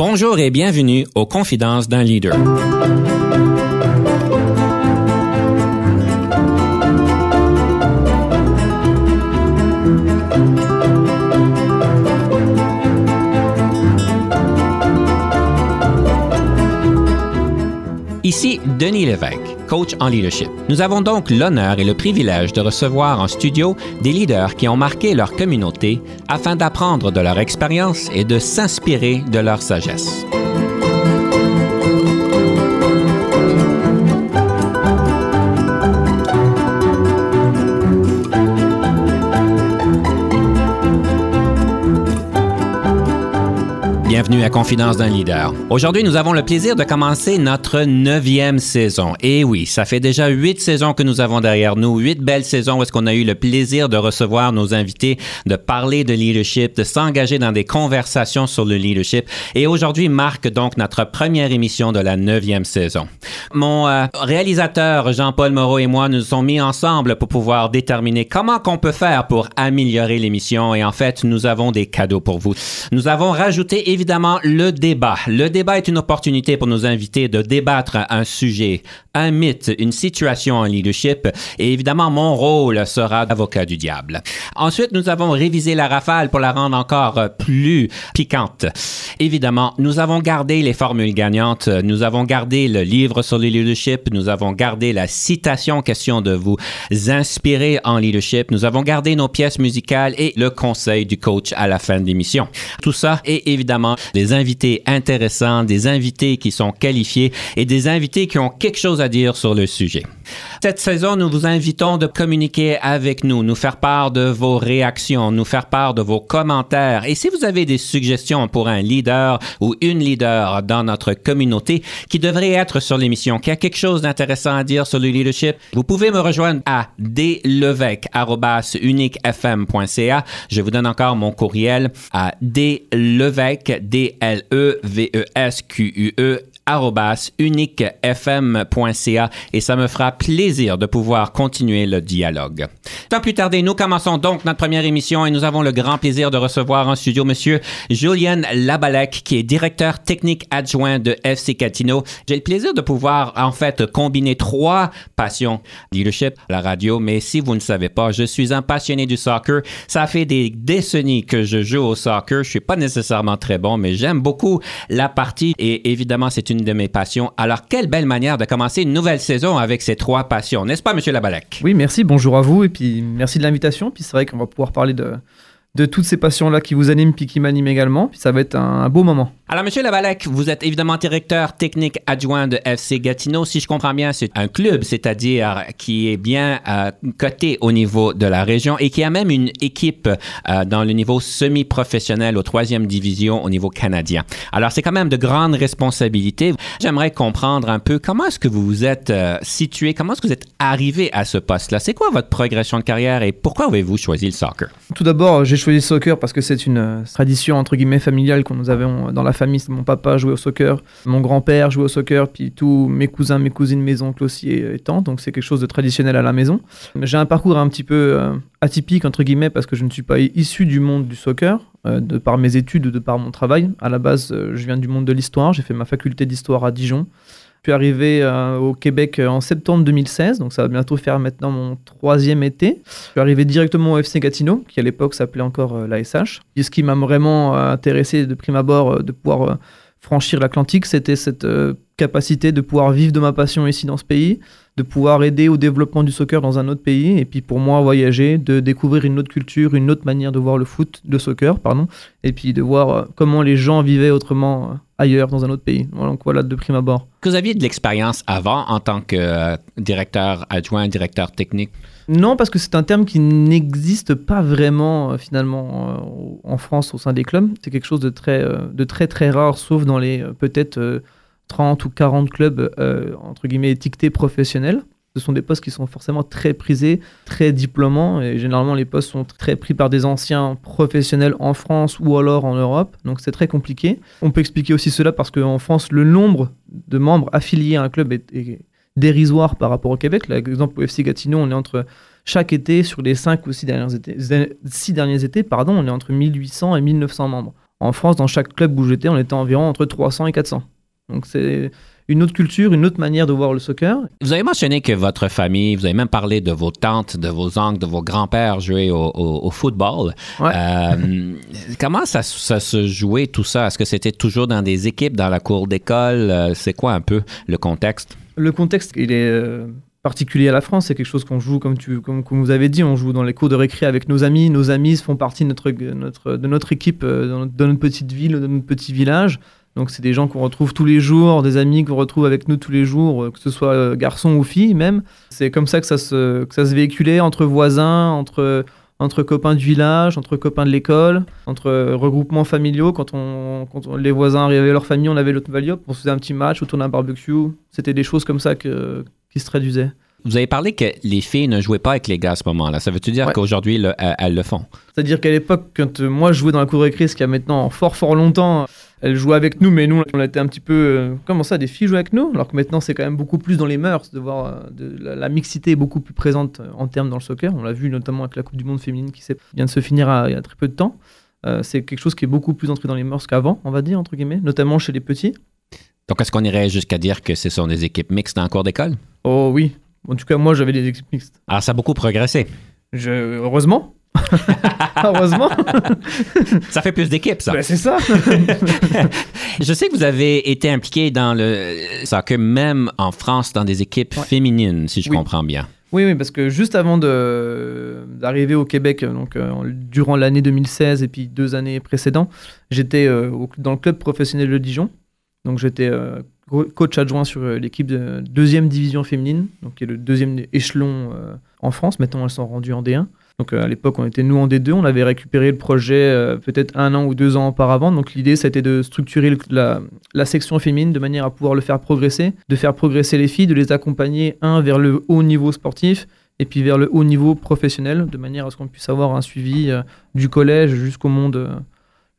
Bonjour et bienvenue aux Confidences d'un leader. Ici Denis Lévesque, coach en leadership. Nous avons donc l'honneur et le privilège de recevoir en studio des leaders qui ont marqué leur communauté afin d'apprendre de leur expérience et de s'inspirer de leur sagesse. Bienvenue à Confidence d'un leader. Aujourd'hui, nous avons le plaisir de commencer notre neuvième saison. Et oui, ça fait déjà huit saisons que nous avons derrière nous, huit belles saisons où est-ce qu'on a eu le plaisir de recevoir nos invités, de parler de leadership, de s'engager dans des conversations sur le leadership. Et aujourd'hui marque donc notre première émission de la neuvième saison. Mon euh, réalisateur Jean-Paul Moreau et moi nous sommes mis ensemble pour pouvoir déterminer comment qu'on peut faire pour améliorer l'émission. Et en fait, nous avons des cadeaux pour vous. Nous avons rajouté évidemment évidemment le débat. Le débat est une opportunité pour nos invités de débattre un sujet, un mythe, une situation en leadership. Et évidemment, mon rôle sera d'avocat du diable. Ensuite, nous avons révisé la rafale pour la rendre encore plus piquante. Évidemment, nous avons gardé les formules gagnantes. Nous avons gardé le livre sur le leadership. Nous avons gardé la citation question de vous inspirer en leadership. Nous avons gardé nos pièces musicales et le conseil du coach à la fin de l'émission. Tout ça est évidemment des invités intéressants, des invités qui sont qualifiés et des invités qui ont quelque chose à dire sur le sujet. Cette saison, nous vous invitons de communiquer avec nous, nous faire part de vos réactions, nous faire part de vos commentaires. Et si vous avez des suggestions pour un leader ou une leader dans notre communauté qui devrait être sur l'émission, qui a quelque chose d'intéressant à dire sur le leadership, vous pouvez me rejoindre à dlevec.uniquefm.ca. Je vous donne encore mon courriel à dlevec, D-L-E-V-E-S-Q-U-E, uniquefm.ca et ça me fera plaisir de pouvoir continuer le dialogue. Sans plus tarder, nous commençons donc notre première émission et nous avons le grand plaisir de recevoir en studio monsieur Julien Labalek qui est directeur technique adjoint de FC Catino. J'ai le plaisir de pouvoir en fait combiner trois passions. Leadership, la radio, mais si vous ne savez pas, je suis un passionné du soccer. Ça fait des décennies que je joue au soccer. Je suis pas nécessairement très bon, mais j'aime beaucoup la partie et évidemment c'est une de mes passions. Alors, quelle belle manière de commencer une nouvelle saison avec ces trois passions, n'est-ce pas, Monsieur Labalek? Oui, merci, bonjour à vous, et puis merci de l'invitation. Puis c'est vrai qu'on va pouvoir parler de, de toutes ces passions-là qui vous animent puis qui m'animent également. Puis ça va être un, beau moment. Alors, Monsieur Lavalec, vous êtes évidemment directeur technique adjoint de FC Gatineau. Si je comprends bien, c'est un club, c'est-à-dire qui est bien euh, coté au niveau de la région et qui a même une équipe euh, dans le niveau semi-professionnel au troisième division au niveau canadien. Alors, c'est quand même de grandes responsabilités. J'aimerais comprendre un peu comment est-ce que vous vous êtes euh, situé, comment est-ce que vous êtes arrivé à ce poste-là? C'est quoi votre progression de carrière et pourquoi avez-vous choisi le soccer? Tout d'abord, j'ai choisi le soccer parce que c'est une euh, tradition entre guillemets familiale qu'on nous avait dans la famille. Mon papa jouait au soccer, mon grand-père jouait au soccer, puis tous mes cousins, mes cousines, mes oncles aussi étant. Donc c'est quelque chose de traditionnel à la maison. J'ai un parcours un petit peu euh, atypique entre guillemets parce que je ne suis pas issu du monde du soccer. Euh, de par mes études, de par mon travail. À la base, je viens du monde de l'histoire. J'ai fait ma faculté d'histoire à Dijon. Je suis arrivé euh, au Québec euh, en septembre 2016, donc ça va bientôt faire maintenant mon troisième été. Je suis arrivé directement au FC Gatineau, qui à l'époque s'appelait encore euh, l'ASH. Et ce qui m'a vraiment intéressé de prime abord de pouvoir franchir l'Atlantique, c'était cette capacité de pouvoir vivre de ma passion ici dans ce pays, de pouvoir aider au développement du soccer dans un autre pays, et puis pour moi voyager, de découvrir une autre culture, une autre manière de voir le foot, le soccer, pardon, et puis de voir comment les gens vivaient autrement ailleurs, dans un autre pays. Donc voilà, de prime abord. Que vous aviez de l'expérience avant en tant que euh, directeur adjoint, directeur technique? Non, parce que c'est un terme qui n'existe pas vraiment euh, finalement euh, en France au sein des clubs. C'est quelque chose de très, de très très rare, sauf dans les peut-être 30 ou 40 clubs entre guillemets étiquetés professionnels ce sont des postes qui sont forcément très prisés, très diplômants, et généralement les postes sont très pris par des anciens professionnels en France ou alors en Europe, donc c'est très compliqué. On peut expliquer aussi cela parce qu'en France, le nombre de membres affiliés à un club est, dérisoire par rapport au Québec. L'exemple au FC Gatineau, on est entre chaque été, sur les 5 ou 6 derniers étés, six derniers étés pardon, on est entre 1800 et 1900 membres. En France, dans chaque club où j'étais, on était environ entre 300 et 400. Donc c'est une autre culture, une autre manière de voir le soccer. Vous avez mentionné que votre famille, vous avez même parlé de vos tantes, de vos oncles, de vos grands-pères jouer au, au- au football. Ouais. Euh, comment ça, ça se jouait tout ça? Est-ce que c'était toujours dans des équipes, dans la cour d'école? Euh, C'est quoi un peu le contexte? Le contexte, il est euh, particulier à la France. C'est quelque chose qu'on joue, comme, tu, comme, comme vous avez dit, on joue dans les cours de récré avec nos amis. Nos amis font partie de notre, notre, de notre équipe petite ville, dans notre petit village. Donc, c'est des gens qu'on retrouve tous les jours, des amis qu'on retrouve avec nous tous les jours, euh, que ce soit euh, garçons ou filles même. C'est comme ça que ça, se, que ça se véhiculait entre voisins, entre, entre copains du village, entre copains de l'école, entre euh, regroupements familiaux. Quand, on, quand on- les voisins arrivaient avec leur famille, on avait l'autre hop, on se faisait un petit match autour d'un barbecue. C'était des choses comme ça que, qui se traduisaient. Vous avez parlé que les filles ne jouaient pas avec les gars à ce moment-là. Ça veut-tu dire Ouais. qu'aujourd'hui, le- elles, elles le font? C'est-à-dire qu'à l'époque, quand moi je jouais dans la cour récré, ce qu'il y a maintenant fort fort longtemps, elles jouaient avec nous, mais nous on était un petit peu. euh, comment ça, des filles jouaient avec nous? Alors que maintenant c'est quand même beaucoup plus dans les mœurs, de voir euh, de, la, la mixité est beaucoup plus présente euh, en termes dans le soccer. On l'a vu notamment avec la Coupe du Monde féminine qui vient de se finir à- il y a très peu de temps. Euh, c'est quelque chose qui est beaucoup plus entré dans les mœurs qu'avant, on va dire, entre guillemets, notamment chez les petits. Donc, est-ce qu'on irait jusqu'à dire que ce sont des équipes mixtes dans la cour d'école? Oh oui, en tout cas moi j'avais des équipes mixtes. Alors, ça a beaucoup progressé. Je... Heureusement Heureusement Ça fait plus d'équipes, ça. Ben, C'est ça Je sais que vous avez été impliqué dans le soccer, même en France, dans des équipes Ouais. féminines, si je Oui. comprends bien. Oui, oui, parce que juste avant d'arriver au Québec, donc euh, durant l'année 2016 et puis deux années précédentes, j'étais euh, dans le club professionnel de Dijon. Donc j'étais euh, coach adjoint sur l'équipe de deuxième division féminine, donc qui est le deuxième échelon en France. Maintenant, elles sont rendues en D1. Donc euh, à l'époque, on était nous en D2. On avait récupéré le projet euh, peut-être un an ou deux ans auparavant. Donc l'idée, c'était de structurer la, section féminine de manière à pouvoir le faire progresser, de faire progresser les filles, de les accompagner, un, vers le haut niveau sportif et puis vers le haut niveau professionnel, de manière à ce qu'on puisse avoir un suivi euh, du collège jusqu'au monde,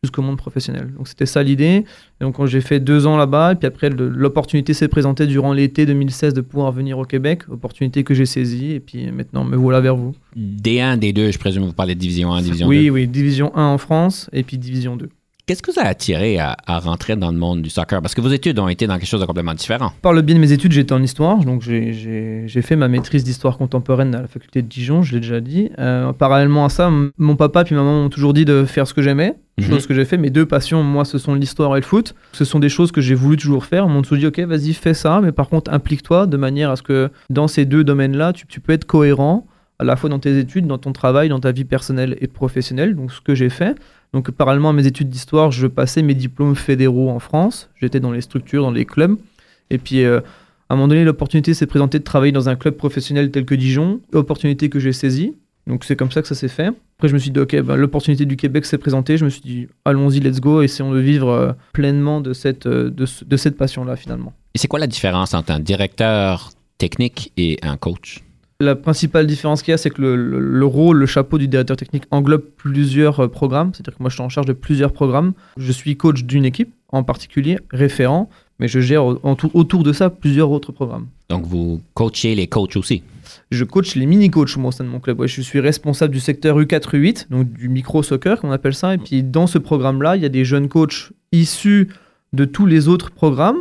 jusqu'au monde professionnel. Donc c'était ça l'idée. Et donc j'ai fait deux ans là-bas, et puis après l'opportunité s'est présentée durant l'été 2016 de pouvoir venir au Québec, opportunité que j'ai saisie, et puis maintenant me voilà vers vous. D1, D2, je présume vous parlez de division 1, division oui, 2. oui, division 1 en France, et puis division 2. Qu'est-ce que vous a attiré à, à rentrer dans le monde du soccer? Parce que vos études ont été dans quelque chose de complètement différent. Par le biais de mes études, j'étais en histoire, donc j'ai- fait ma maîtrise d'histoire contemporaine à la faculté de Dijon, je l'ai déjà dit. Euh, parallèlement à ça, mon papa et ma maman m'ont toujours dit de faire ce que j'aimais, Mhm. chose que j'ai fait. Mes deux passions, moi, ce sont l'histoire et le foot. Ce sont des choses que j'ai voulu toujours faire. Ils m'ont toujours dit, ok, vas-y, fais ça, mais par contre, implique-toi de manière à ce que dans ces deux domaines-là, tu, tu peux être cohérent à la fois dans tes études, dans ton travail, dans ta vie personnelle et professionnelle. Donc, ce que j'ai fait. Donc, parallèlement à mes études d'histoire, je passais mes diplômes fédéraux en France. J'étais dans les structures, dans les clubs. Et puis, euh, à un moment donné, l'opportunité s'est présentée de travailler dans un club professionnel tel que Dijon. Opportunité que j'ai saisie. Donc, c'est comme ça que ça s'est fait. Après, je me suis dit, ok, bah, l'opportunité du Québec s'est présentée. Je me suis dit, allons-y, let's go, essayons de vivre euh, pleinement de cette, euh, de, de cette passion-là, finalement. Et c'est quoi la différence entre un directeur technique et un coach? La principale différence qu'il y a, c'est que le, le- le rôle, le chapeau du directeur technique englobe plusieurs euh, programmes. C'est-à-dire que moi, je suis en charge de plusieurs programmes. Je suis coach d'une équipe, en particulier référent, mais je gère autour de ça plusieurs autres programmes. Donc, vous coachez les coachs aussi? Je coach les mini-coachs moi, au sein de mon club. Ouais, je suis responsable du secteur U4, U8, donc du micro-soccer, qu'on appelle ça. Et puis, dans ce programme-là, il y a des jeunes coachs issus de tous les autres programmes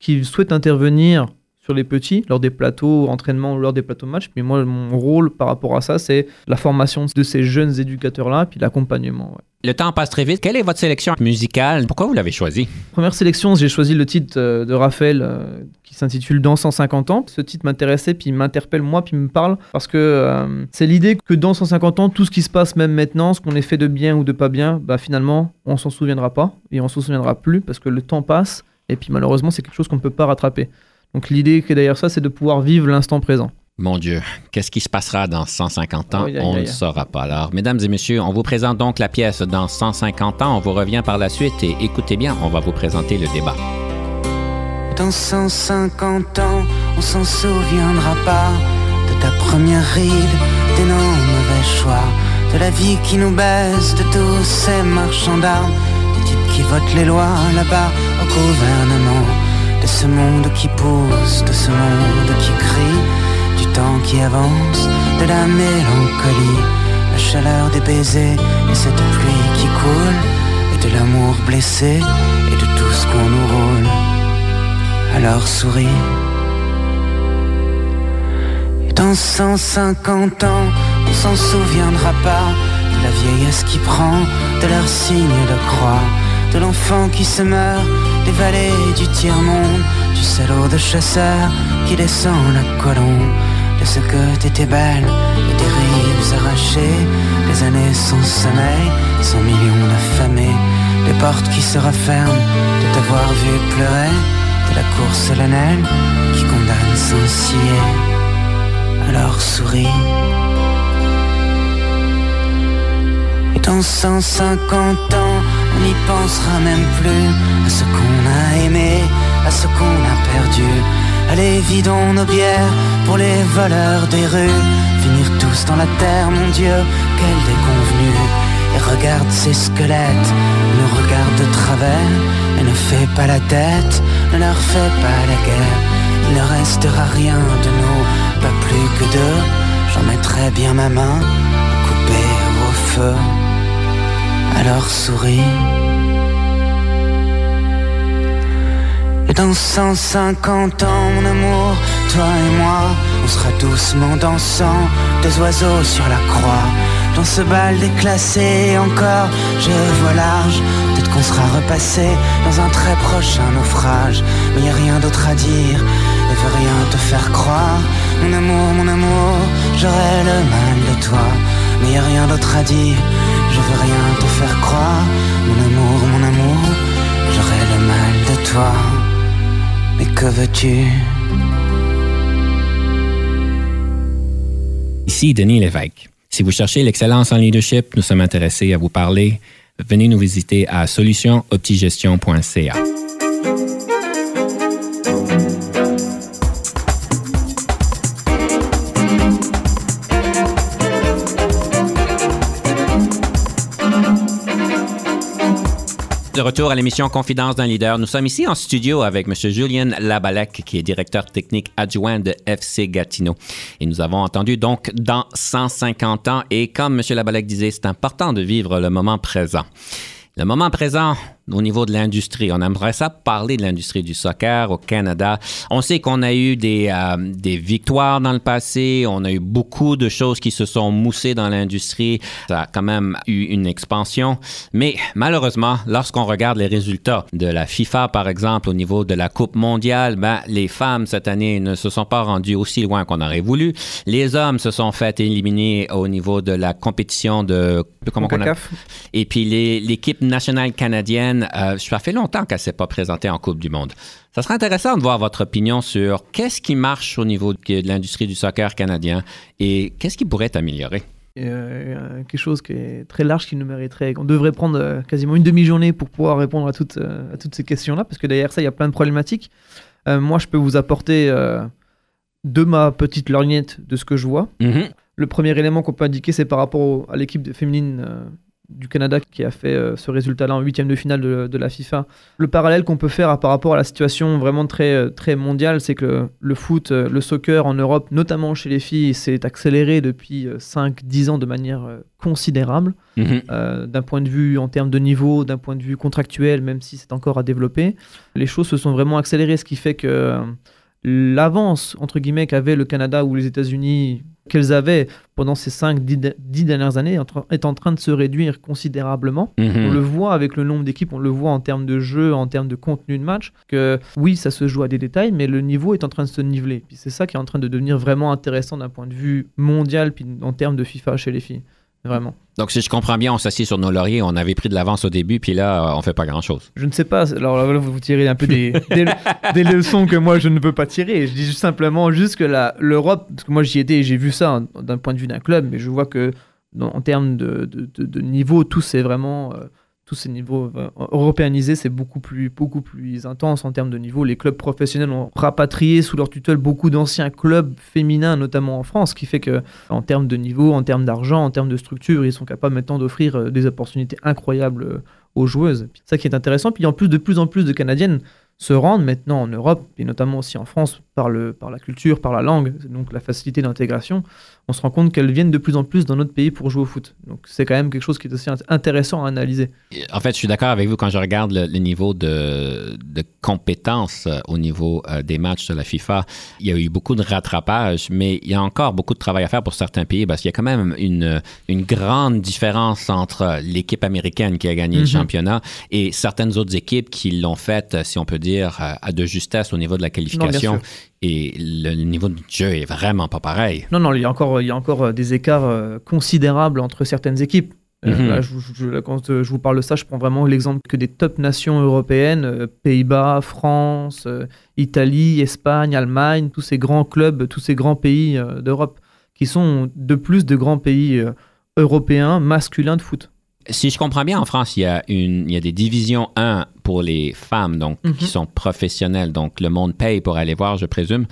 qui souhaitent intervenir sur les petits lors des plateaux entraînements ou lors des plateaux matchs. Mais moi, mon rôle par rapport à ça, c'est la formation de ces jeunes éducateurs-là, puis l'accompagnement. ouais. Le temps passe très vite. Quelle est votre sélection musicale? Pourquoi vous l'avez choisie? Première sélection, j'ai choisi le titre euh, de Raphaël euh, qui s'intitule Dans 150 ans. Ce titre m'intéressait, puis il m'interpelle moi, puis il me parle, parce que euh, c'est l'idée que dans 150 ans, tout ce qui se passe même maintenant, ce qu'on ait fait de bien ou de pas bien, bah finalement, on s'en souviendra pas, et on s'en souviendra plus, parce que le temps passe, et puis malheureusement, c'est quelque chose qu'on ne peut pas rattraper. Donc l'idée qui est derrière ça, c'est de pouvoir vivre l'instant présent. Mon Dieu, qu'est-ce qui se passera dans 150 ans? On ne le saura pas. Alors, mesdames et messieurs, on vous présente donc la pièce dans 150 ans. On vous revient par la suite et écoutez bien, on va vous présenter le débat. Dans 150 ans, on s'en souviendra pas de ta première ride, des non mauvais choix, de la vie qui nous baisse, de tous ces marchands d'armes, des types qui votent les lois là-bas au gouvernement, de ce monde qui pousse, de ce monde qui crie, du temps qui avance, de la mélancolie, la chaleur des baisers et cette pluie qui coule, et de l'amour blessé et de tout ce qu'on nous roule. Alors souris. Dans 150 ans, on s'en souviendra pas de la vieillesse qui prend de leurs signes de croix, de l'enfant qui se meurt, des vallées du tiers-monde, du salaud de chasseur qui descend la colombe, de ce que t'étais belle et des rives arrachées, des années sans sommeil, sans millions d'affamés, des portes qui se referment, de t'avoir vu pleurer, de la cour solennelle qui condamne sans scier. Alors souris. Et dans 150 ans, n'y pensera même plus à ce qu'on a aimé, à ce qu'on a perdu. Allez, vidons nos bières pour les voleurs des rues. Finir tous dans la terre, mon Dieu, quelle déconvenue. Et regarde ces squelettes, nous regarde de travers. Mais ne fais pas la tête, ne leur fais pas la guerre. Il ne restera rien de nous, pas plus que deux. J'en mettrai bien ma main à couper au feu. Alors souris. Et dans 150 ans, mon amour, toi et moi, on sera doucement dansant, deux oiseaux sur la croix. Dans ce bal déclassé, encore, je vois large. Peut-être qu'on sera repassé dans un très prochain naufrage. Mais y a rien d'autre à dire, et veut rien te faire croire. Mon amour, mon amour, j'aurai le mal de toi. Mais y a rien d'autre à dire, je veux rien te faire croire. Mon amour, mon amour, j'aurai le mal de toi. Mais que veux-tu? Ici Denis Lévesque. Si vous cherchez l'excellence en leadership, nous sommes intéressés à vous parler. Venez nous visiter à solutionoptigestion.ca. De retour à l'émission Confidence d'un leader, nous sommes ici en studio avec M. Julien Labalec, qui est directeur technique adjoint de FC Gatineau. Et nous avons entendu donc dans 150 ans, et comme M. Labalec disait, c'est important de vivre le moment présent. Le moment présent, au niveau de l'industrie, on aimerait ça parler de l'industrie du soccer au Canada. On sait qu'on a eu des, euh, des victoires dans le passé, on a eu beaucoup de choses qui se sont moussées dans l'industrie. Ça a quand même eu une expansion. Mais malheureusement, lorsqu'on regarde les résultats de la FIFA, par exemple, au niveau de la Coupe mondiale, ben, les femmes cette année ne se sont pas rendues aussi loin qu'on aurait voulu. Les hommes se sont fait éliminer au niveau de la compétition de... Comment on a, et puis l'équipe nationale canadienne, euh, ça fait longtemps qu'elle ne s'est pas présentée en Coupe du Monde. Ça serait intéressant de voir votre opinion sur qu'est-ce qui marche au niveau de, l'industrie du soccer canadien et qu'est-ce qui pourrait être amélioré. Et, euh, quelque chose qui est très large qui nous mériterait. On devrait prendre euh, quasiment une demi-journée pour pouvoir répondre à toutes, euh, à toutes ces questions-là, parce que derrière ça, il y a plein de problématiques. Euh, moi, je peux vous apporter euh, de ma petite lorgnette de ce que je vois. Mhm. Le premier élément qu'on peut indiquer, c'est par rapport au- à l'équipe féminine euh, du Canada qui a fait euh, ce résultat-là en huitième de finale de, de la FIFA. Le parallèle qu'on peut faire à- par rapport à la situation vraiment très, euh, très mondiale, c'est que le, le foot, euh, le soccer en Europe, notamment chez les filles, s'est accéléré depuis 5-10 ans de manière considérable. Mhm. Euh, d'un point de vue en termes de niveau, d'un point de vue contractuel, même si c'est encore à développer. Les choses se sont vraiment accélérées, ce qui fait que l'avance, entre guillemets, qu'avait le Canada ou les États-Unis, qu'elles avaient pendant ces 5-10 dernières années, est en train- de se réduire considérablement. Mhm. On le voit avec le nombre d'équipes, on le voit en termes de jeu, en termes de contenu de match, que oui, ça se joue à des détails, mais le niveau est en train de se niveler. Puis c'est ça qui est en train de devenir vraiment intéressant d'un point de vue mondial, puis en termes de FIFA chez les filles. Vraiment. Donc, si je comprends bien, on s'assied sur nos lauriers, on avait pris de l'avance au début, puis là, euh, on fait pas grand-chose. Je ne sais pas, alors là, vous tirez un peu des, des, des leçons que moi je ne peux pas tirer. Je dis juste simplement juste que l'Europe, parce que moi j'y étais et j'ai vu ça hein, d'un point de vue d'un club, mais je vois que dans- en termes de, de, de- de niveau, tous ces vraiment, euh, tous ces niveaux euh, européanisés, c'est beaucoup plus, beaucoup plus intense en termes de niveau. Les clubs professionnels ont rapatrié sous leur tutelle beaucoup d'anciens clubs féminins, notamment en France, ce qui fait que en termes de niveau, en termes d'argent, en termes de structure, ils sont capables maintenant d'offrir euh, des opportunités incroyables euh, aux joueuses. Ça qui est intéressant. Puis en plus, de plus en plus de Canadiennes se rendent maintenant en Europe, et notamment aussi en France, par, le, par la culture, par la langue, donc la facilité d'intégration, on se rend compte qu'elles viennent de plus en plus dans notre pays pour jouer au foot. Donc c'est quand même quelque chose qui est aussi intéressant à analyser. En fait, je suis d'accord avec vous quand je regarde le, niveau de, de compétences euh, au niveau euh, des matchs de la FIFA. Il y a eu beaucoup de rattrapage, mais il y a encore beaucoup de travail à faire pour certains pays parce qu'il y a quand même une, une grande différence entre l'équipe américaine qui a gagné le mhm. championnat et certaines autres équipes qui l'ont fait, si on peut dire, à de justesse au niveau de la qualification. Et le niveau du jeu est vraiment pas pareil. Non, non, il y a encore, il y a encore euh, des écarts euh, considérables entre certaines équipes. Euh, mhm. là, je, quand je vous parle de ça, je prends vraiment l'exemple que des top nations européennes, Pays-Bas, France, Italie, Espagne, Allemagne, tous ces grands clubs, tous ces grands pays d'Europe, qui sont de plus de grands pays européens masculins de foot. Si je comprends bien, en France, il y a, une, il y a des divisions 1 pour les femmes, donc qui mhm. sont professionnelles. Donc le monde paye pour aller voir, je présume.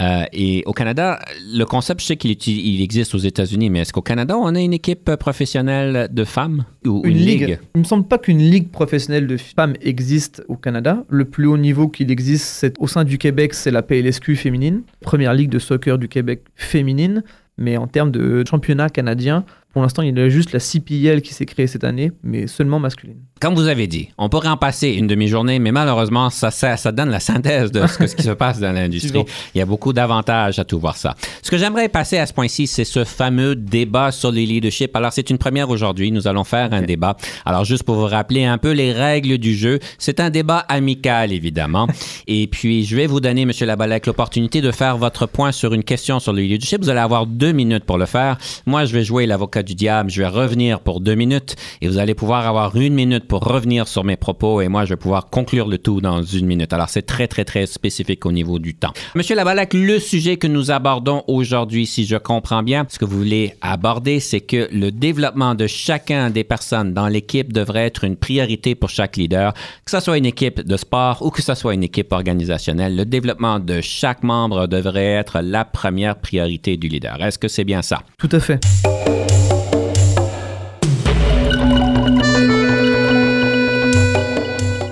Euh, et au Canada, le concept, je sais qu'il il existe aux États-Unis, mais est-ce qu'au Canada, on a une équipe professionnelle de femmes ou une, ligue? Il me semble pas qu'une ligue professionnelle de femmes existe au Canada. Le plus haut niveau qu'il existe, c'est au sein du Québec, c'est la PLSQ féminine, première ligue de soccer du Québec féminine. Mais en termes de championnat canadien, pour l'instant, il y a juste la CPL qui s'est créée cette année, mais seulement masculine. Comme vous avez dit, on pourrait en passer une demi-journée, mais malheureusement, ça, ça, donne la synthèse de ce, qui se passe dans l'industrie. Il y a beaucoup d'avantages à tout voir ça. Ce que j'aimerais passer à ce point-ci, c'est ce fameux débat sur les leadership. Alors, c'est une première aujourd'hui. Nous allons faire un débat. Alors, juste pour vous rappeler un peu les règles du jeu, c'est un débat amical, évidemment. Et puis, je vais vous donner, M. Labalec, l'opportunité de faire votre point sur une question sur le leadership. Vous allez avoir deux minutes pour le faire. Moi, je vais jouer l'avocat du diable. Je vais revenir pour deux minutes et vous allez pouvoir avoir une minute pour revenir sur mes propos et moi, je vais pouvoir conclure le tout dans une minute. Alors, c'est très, très, très spécifique au niveau du temps. Monsieur Labalac, le sujet que nous abordons aujourd'hui, si je comprends bien, ce que vous voulez aborder, c'est que le développement de chacun des personnes dans l'équipe devrait être une priorité pour chaque leader, que ce soit une équipe de sport ou que ce soit une équipe organisationnelle. Le développement de chaque membre devrait être la première priorité du leader. Est-ce que c'est bien ça? Tout à fait.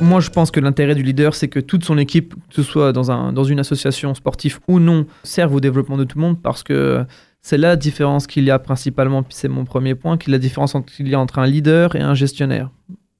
Moi, je pense que l'intérêt du leader, c'est que toute son équipe, que ce soit dans, un, dans une association sportive ou non, serve au développement de tout le monde parce que c'est la différence qu'il y a principalement, puis c'est mon premier point, qu'il y a la différence qu'il y a entre un leader et un gestionnaire.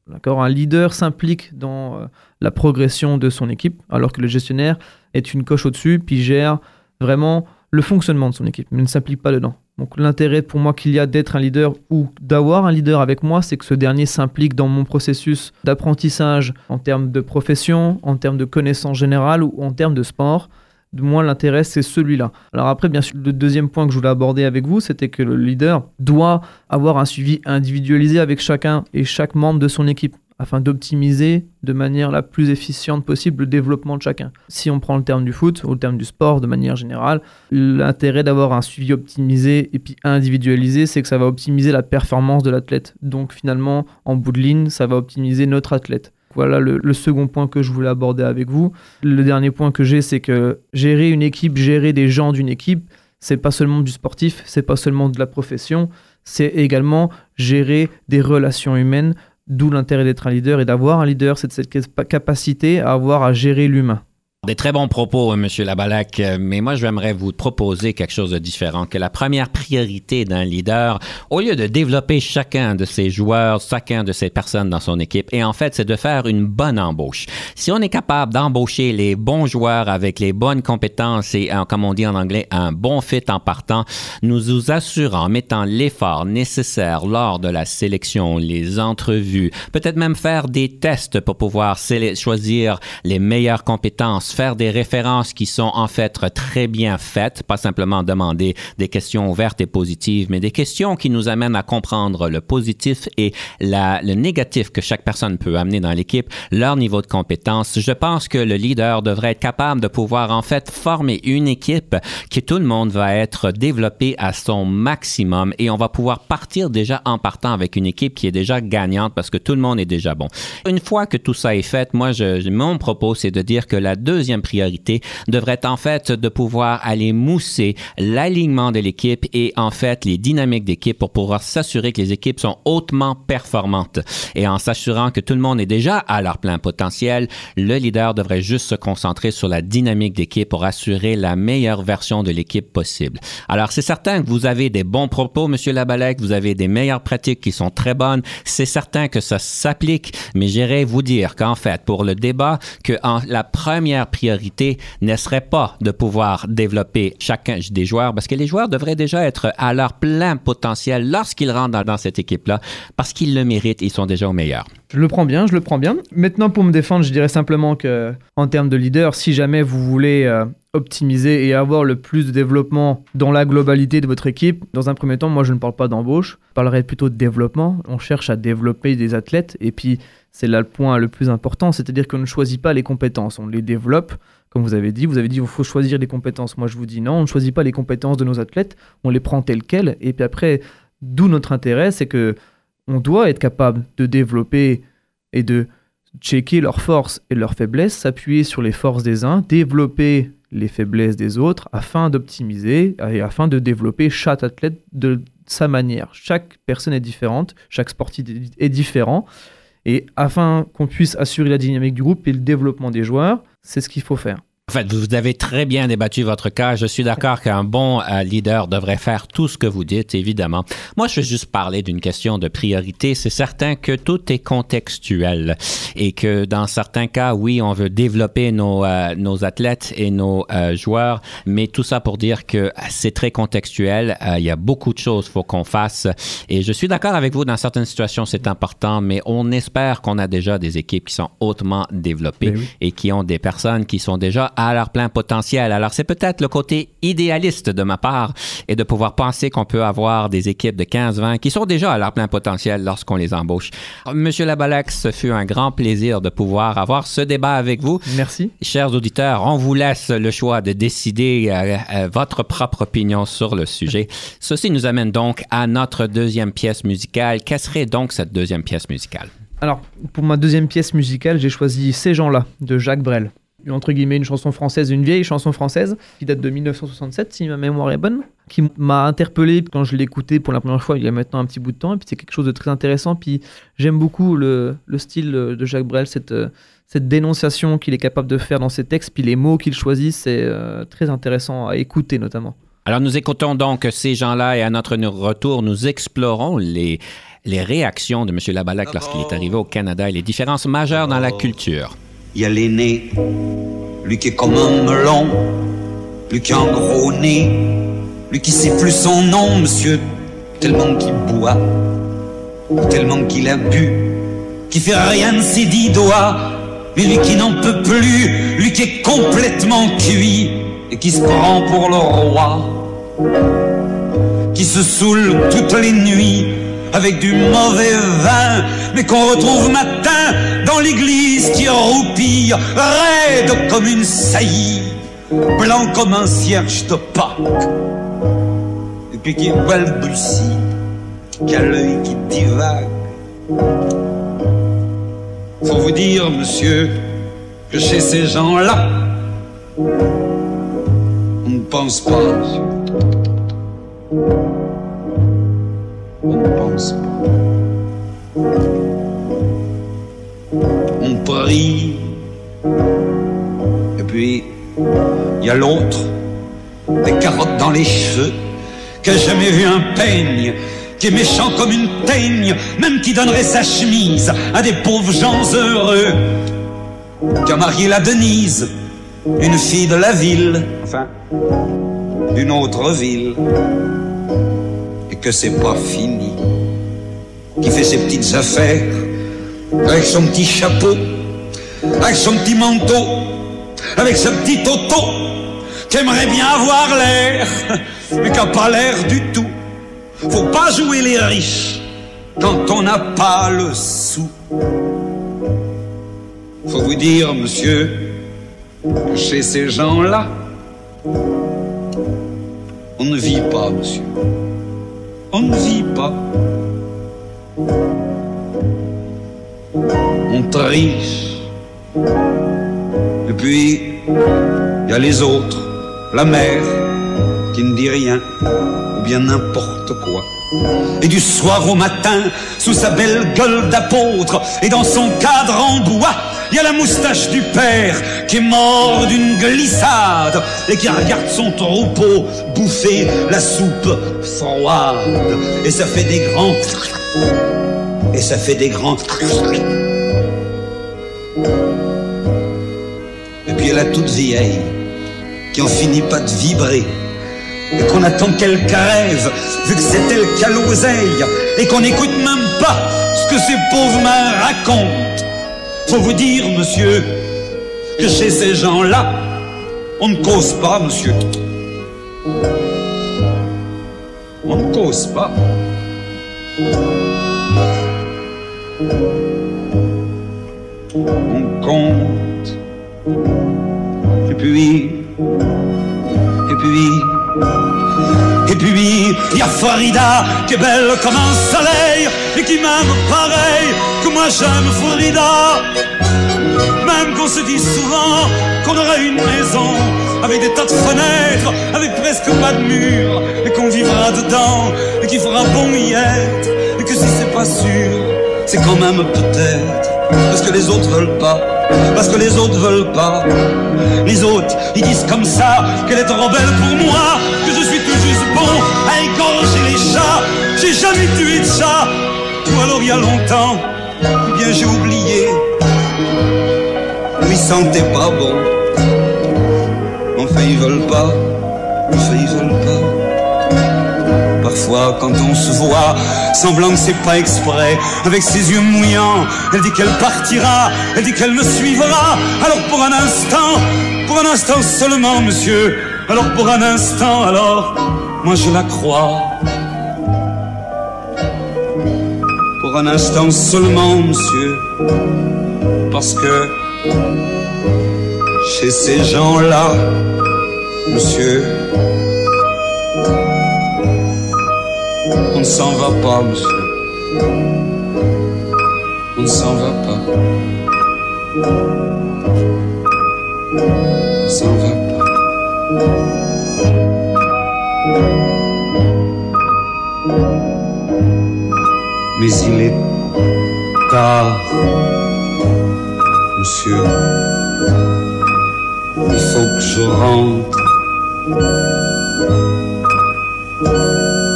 D'accord? Un leader s'implique dans euh, la progression de son équipe, alors que le gestionnaire est une coche au-dessus, puis gère vraiment le fonctionnement de son équipe, mais ne s'implique pas dedans. Donc l'intérêt pour moi qu'il y a d'être un leader ou d'avoir un leader avec moi, c'est que ce dernier s'implique dans mon processus d'apprentissage en termes de profession, en termes de connaissances générales ou en termes de sport. De moi, l'intérêt, c'est celui-là. Alors après, bien sûr, le deuxième point que je voulais aborder avec vous, c'était que le leader doit avoir un suivi individualisé avec chacun et chaque membre de son équipe afin d'optimiser de manière la plus efficiente possible le développement de chacun. Si on prend le terme du foot ou le terme du sport de manière générale, l'intérêt d'avoir un suivi optimisé et puis individualisé, c'est que ça va optimiser la performance de l'athlète. Donc finalement, en bout de ligne, ça va optimiser notre athlète. Voilà le, le, second point que je voulais aborder avec vous. Le dernier point que j'ai, c'est que gérer une équipe, gérer des gens d'une équipe, c'est pas seulement du sportif, c'est pas seulement de la profession, c'est également gérer des relations humaines, D'où l'intérêt d'être un leader et d'avoir un leader, c'est cette capacité à avoir à gérer l'humain. Des très bons propos, hein, M. Labalac, euh, mais moi, j'aimerais vous proposer quelque chose de différent, que la première priorité d'un leader, au lieu de développer chacun de ses joueurs, chacun de ses personnes dans son équipe, et en fait, c'est de faire une bonne embauche. Si on est capable d'embaucher les bons joueurs avec les bonnes compétences et, comme on dit en anglais, un bon fit en partant, nous nous assurons, en mettant l'effort nécessaire lors de la sélection, les entrevues, peut-être même faire des tests pour pouvoir choisir les meilleures compétences, faire des références qui sont en fait très bien faites, pas simplement demander des questions ouvertes et positives, mais des questions qui nous amènent à comprendre le positif et le négatif que chaque personne peut amener dans l'équipe, leur niveau de compétence. Je pense que le leader devrait être capable de pouvoir en fait former une équipe qui tout le monde va être développé à son maximum et on va pouvoir partir déjà en partant avec une équipe qui est déjà gagnante parce que tout le monde est déjà bon. Une fois que tout ça est fait, moi, mon propos, c'est de dire que la deuxième deuxième priorité devrait en fait de pouvoir aller mousser l'alignement de l'équipe et en fait les dynamiques d'équipe pour pouvoir s'assurer que les équipes sont hautement performantes. Et en s'assurant que tout le monde est déjà à leur plein potentiel, le leader devrait juste se concentrer sur la dynamique d'équipe pour assurer la meilleure version de l'équipe possible. Alors, c'est certain que vous avez des bons propos, Monsieur Labalec, vous avez des meilleures pratiques qui sont très bonnes. C'est certain que ça s'applique, mais j'irai vous dire qu'en fait, pour le débat, que en, la première priorité ne serait pas de pouvoir développer chacun des joueurs, parce que les joueurs devraient déjà être à leur plein potentiel lorsqu'ils rentrent dans, cette équipe-là, parce qu'ils le méritent, ils sont déjà au meilleur. Je le prends bien, je le prends bien. Maintenant, pour me défendre, je dirais simplement que, en termes de leader, si jamais vous voulez euh, optimiser et avoir le plus de développement dans la globalité de votre équipe, dans un premier temps, moi, je ne parle pas d'embauche, je parlerai plutôt de développement. On cherche à développer des athlètes et puis c'est là le point le plus important, c'est-à-dire qu'on ne choisit pas les compétences, on les développe. Comme vous avez dit, vous avez dit qu'il faut choisir les compétences. Moi, je vous dis non, on ne choisit pas les compétences de nos athlètes, on les prend telles quelles. Et puis après, d'où notre intérêt, c'est que on doit être capable de développer et de checker leurs forces et leurs faiblesses, s'appuyer sur les forces des uns, développer les faiblesses des autres afin d'optimiser et afin de développer chaque athlète de sa manière. Chaque personne est différente, chaque sportif est différent. Et afin qu'on puisse assurer la dynamique du groupe et le développement des joueurs, c'est ce qu'il faut faire. En fait, vous avez très bien débattu votre cas. Je suis d'accord qu'un bon euh, leader devrait faire tout ce que vous dites, évidemment. Moi, je veux juste parler d'une question de priorité. C'est certain que tout est contextuel et que dans certains cas, oui, on veut développer nos, euh, nos athlètes et nos euh, joueurs, mais tout ça pour dire que c'est très contextuel. Euh, il y a beaucoup de choses qu'il faut qu'on fasse. Et je suis d'accord avec vous, dans certaines situations, c'est important, mais on espère qu'on a déjà des équipes qui sont hautement développées Ben oui. et qui ont des personnes qui sont déjà à leur plein potentiel. Alors, c'est peut-être le côté idéaliste de ma part et de pouvoir penser qu'on peut avoir des équipes de 15-20 qui sont déjà à leur plein potentiel lorsqu'on les embauche. Monsieur Labalak, ce fut un grand plaisir de pouvoir avoir ce débat avec vous. Merci. Chers auditeurs, on vous laisse le choix de décider euh, euh, votre propre opinion sur le sujet. Ceci nous amène donc à notre deuxième pièce musicale. Quelle serait donc cette deuxième pièce musicale? Alors, pour ma deuxième pièce musicale, j'ai choisi Ces gens-là de Jacques Brel. Entre guillemets, une chanson française, une vieille chanson française qui date de 1967, si ma mémoire est bonne, qui m'a interpellé quand je l'ai écoutée pour la première fois il y a maintenant un petit bout de temps. Et puis c'est quelque chose de très intéressant. Puis j'aime beaucoup le, le style de Jacques Brel, cette, cette dénonciation qu'il est capable de faire dans ses textes, puis les mots qu'il choisit, c'est euh, très intéressant à écouter notamment. Alors, nous écoutons donc ces gens-là et à notre retour, nous explorons les, les réactions de M. Labalac lorsqu'il est arrivé au Canada et les différences majeures dans la culture. Il y a l'aîné, lui qui est comme un melon, lui qui a un gros nez, lui qui sait plus son nom, monsieur, tellement qu'il boit, tellement qu'il a bu, qui fait rien de ses dix doigts, mais lui qui n'en peut plus, lui qui est complètement cuit et qui se prend pour le roi, qui se saoule toutes les nuits avec du mauvais vin, mais qu'on retrouve matin dans l'église qui roupille, raide comme une saillie, blanc comme un cierge de Pâques, et puis qui balbutie, qui a l'œil qui divague. Faut vous dire, monsieur, que chez ces gens-là, on ne pense pas. On ne pense pas. On prie. Et puis, il y a l'autre, des carottes dans les cheveux, qui a jamais vu un peigne, qui est méchant comme une teigne, même qui donnerait sa chemise à des pauvres gens heureux, qui a marié la Denise, une fille de la ville, enfin, d'une autre ville que c'est pas fini. Qui fait ses petites affaires avec son petit chapeau, avec son petit manteau, avec ce petit auto, qui aimerait bien avoir l'air, mais qui a pas l'air du tout. Faut pas jouer les riches quand on n'a pas le sou. Faut vous dire, monsieur, que chez ces gens-là, on ne vit pas, monsieur. On ne vit pas. On triche. Et puis, il y a les autres, la mère, qui ne dit rien, ou bien n'importe quoi. Et du soir au matin, sous sa belle gueule d'apôtre, et dans son cadre en bois, il y a la moustache du père qui est mort d'une glissade et qui regarde son troupeau bouffer la soupe froide. Et ça fait des grands... Et ça fait des grands... Et puis il y a la toute vieille qui en finit pas de vibrer et qu'on attend qu'elle caresse, vu que c'est elle qui a l'oseille, et qu'on n'écoute même pas ce que ces pauvres mains racontent. Faut vous dire, monsieur, que chez ces gens-là, on ne cause pas, monsieur. On ne cause pas. On compte. Et puis, et puis, et puis, il y a Farida qui est belle comme un soleil et qui m'aime pareil que moi j'aime Farida. Même qu'on se dit souvent qu'on aurait une maison avec des tas de fenêtres, avec presque pas de murs, et qu'on vivra dedans et qu'il fera bon y être, et que si c'est pas sûr, c'est quand même peut-être parce que les autres veulent pas, parce que les autres veulent pas. Les autres, ils disent comme ça qu'elle est trop belle pour moi, que je à égorger les chats. J'ai jamais tué de chat, ou alors il y a longtemps, ou bien j'ai oublié. Oui, sentaient pas bon. Enfin, ils veulent pas, enfin, ils veulent pas. Parfois, quand on se voit, semblant que c'est pas exprès, avec ses yeux mouillants, elle dit qu'elle partira, elle dit qu'elle me suivra. Alors pour un instant, pour un instant seulement, monsieur, alors pour un instant, alors, moi je la crois. Pour un instant seulement, monsieur, parce que chez ces gens-là, monsieur, on ne s'en va pas, monsieur. On ne s'en va pas. On s'en va pas. Mais il est tard, monsieur. Il faut que je rentre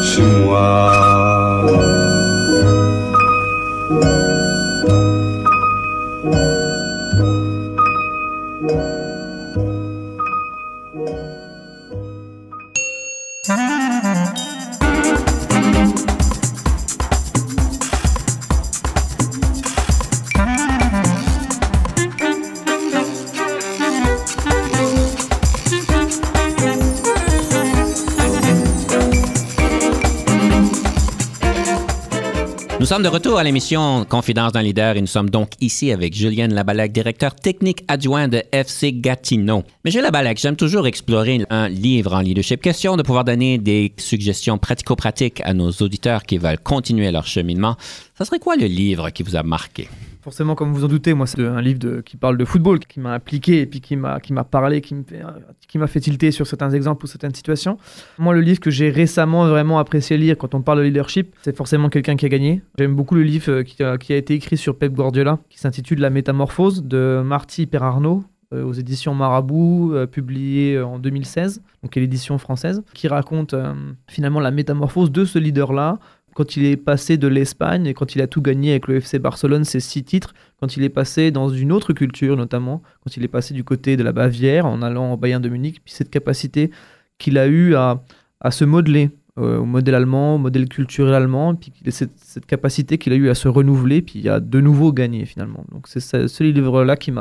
chez moi. Sommes de retour à l'émission Confidence d'un leader et nous sommes donc ici avec Julienne Labalac, directeur technique adjoint de FC Gatineau. Monsieur Labalac, j'aime toujours explorer un livre en leadership. Question de pouvoir donner des suggestions pratico-pratiques à nos auditeurs qui veulent continuer leur cheminement. Ça serait quoi le livre qui vous a marqué? Forcément, comme vous en doutez, moi, c'est un livre qui parle de football, qui m'a impliqué et puis qui m'a qui m'a parlé, fait- qui m'a fait tilter sur certains exemples ou certaines situations. Moi, le livre que j'ai récemment vraiment apprécié lire quand on parle de leadership, c'est forcément quelqu'un qui a gagné. J'aime beaucoup le livre euh, qui a, qui a été écrit sur Pep Guardiola, qui s'intitule La Métamorphose de Marty Perarnaud euh, aux éditions Marabout, euh, publié euh, en 2016, donc qui est l'édition française, qui raconte euh, finalement la métamorphose de ce leader-là quand il est passé de l'Espagne et quand il a tout gagné avec le FC Barcelone, ses six titres, quand il est passé dans une autre culture notamment, quand il est passé du côté de la Bavière en allant au Bayern de Munich, puis cette capacité qu'il a eu à, se modeler euh, au modèle allemand, au modèle culturel allemand, puis cette, capacité qu'il a eu à se renouveler, puis à de nouveau gagner finalement. Donc c'est ce, ce livre-là qui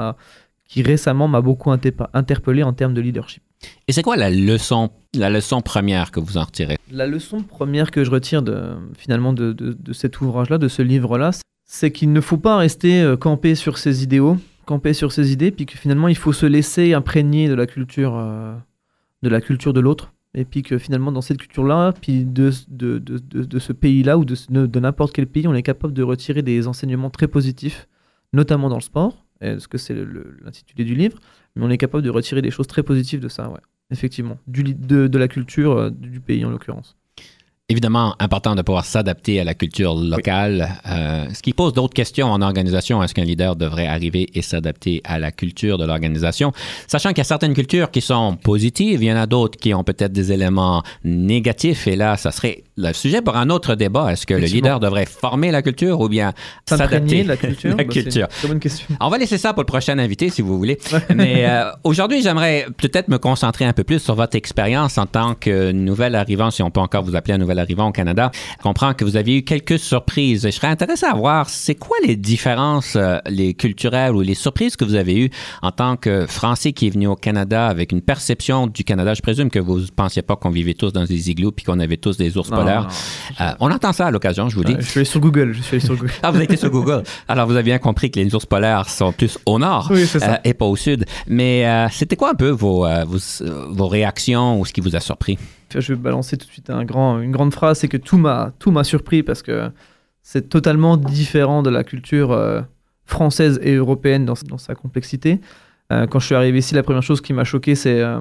qui récemment m'a beaucoup interpe- interpellé en termes de leadership. Et c'est quoi la leçon, la leçon première que vous en retirez? La leçon première que je retire de, finalement de, de- cet ouvrage-là, de ce livre-là, c'est qu'il ne faut pas rester euh, campé sur ses idéaux, campé sur ses idées, puis que finalement il faut se laisser imprégner de la culture, euh, de la culture de l'autre, et puis que finalement dans cette culture-là, puis de, de, de, de- ce pays-là ou de, n'importe quel pays, on est capable de retirer des enseignements très positifs, notamment dans le sport, euh, ce que c'est l'intitulé du livre, mais on est capable de retirer des choses très positives de ça, ouais. Effectivement, du, de la culture euh, du pays en l'occurrence. Évidemment, important de pouvoir s'adapter à la culture locale, euh, ce qui pose d'autres questions en organisation. Est-ce qu'un leader devrait arriver et s'adapter à la culture de l'organisation? Sachant qu'il y a certaines cultures qui sont positives, il y en a d'autres qui ont peut-être des éléments négatifs. Et là, ça serait le sujet pour un autre débat. Est-ce que le leader devrait former la culture ou bien s'adapter la culture, La bah, c'est culture. bonne question. On va laisser ça pour le prochain invité, si vous voulez. Mais euh, aujourd'hui, j'aimerais peut-être me concentrer un peu plus sur votre expérience en tant que nouvel arrivant, si on peut encore vous appeler un nouvel arrivant au Canada. Je comprends que vous aviez eu quelques surprises. Je serais intéressé à voir, c'est quoi les différences, euh, les culturelles ou les surprises que vous avez eues en tant que Français qui est venu au Canada avec une perception du Canada? Je présume que vous ne pensiez pas qu'on vivait tous dans des igloos puis qu'on avait tous des ours Non, polaires. non. Euh, on entend ça à l'occasion, je vous dis. Je suis allé sur Google, je suis allé sur Google. Ah, vous été sur Google. Alors, vous avez bien compris que les ours polaires sont plus au nord Oui, c'est ça. euh, et pas au sud. Mais c'était quoi un peu vos, vos, vos réactions ou ce qui vous a surpris? Je vais balancer tout de suite une grande phrase, c'est que tout m'a tout m'a surpris parce que c'est totalement différent de la culture euh, française et européenne dans, sa complexité. Euh, quand je suis arrivé ici, la première chose qui m'a choqué, c'est euh,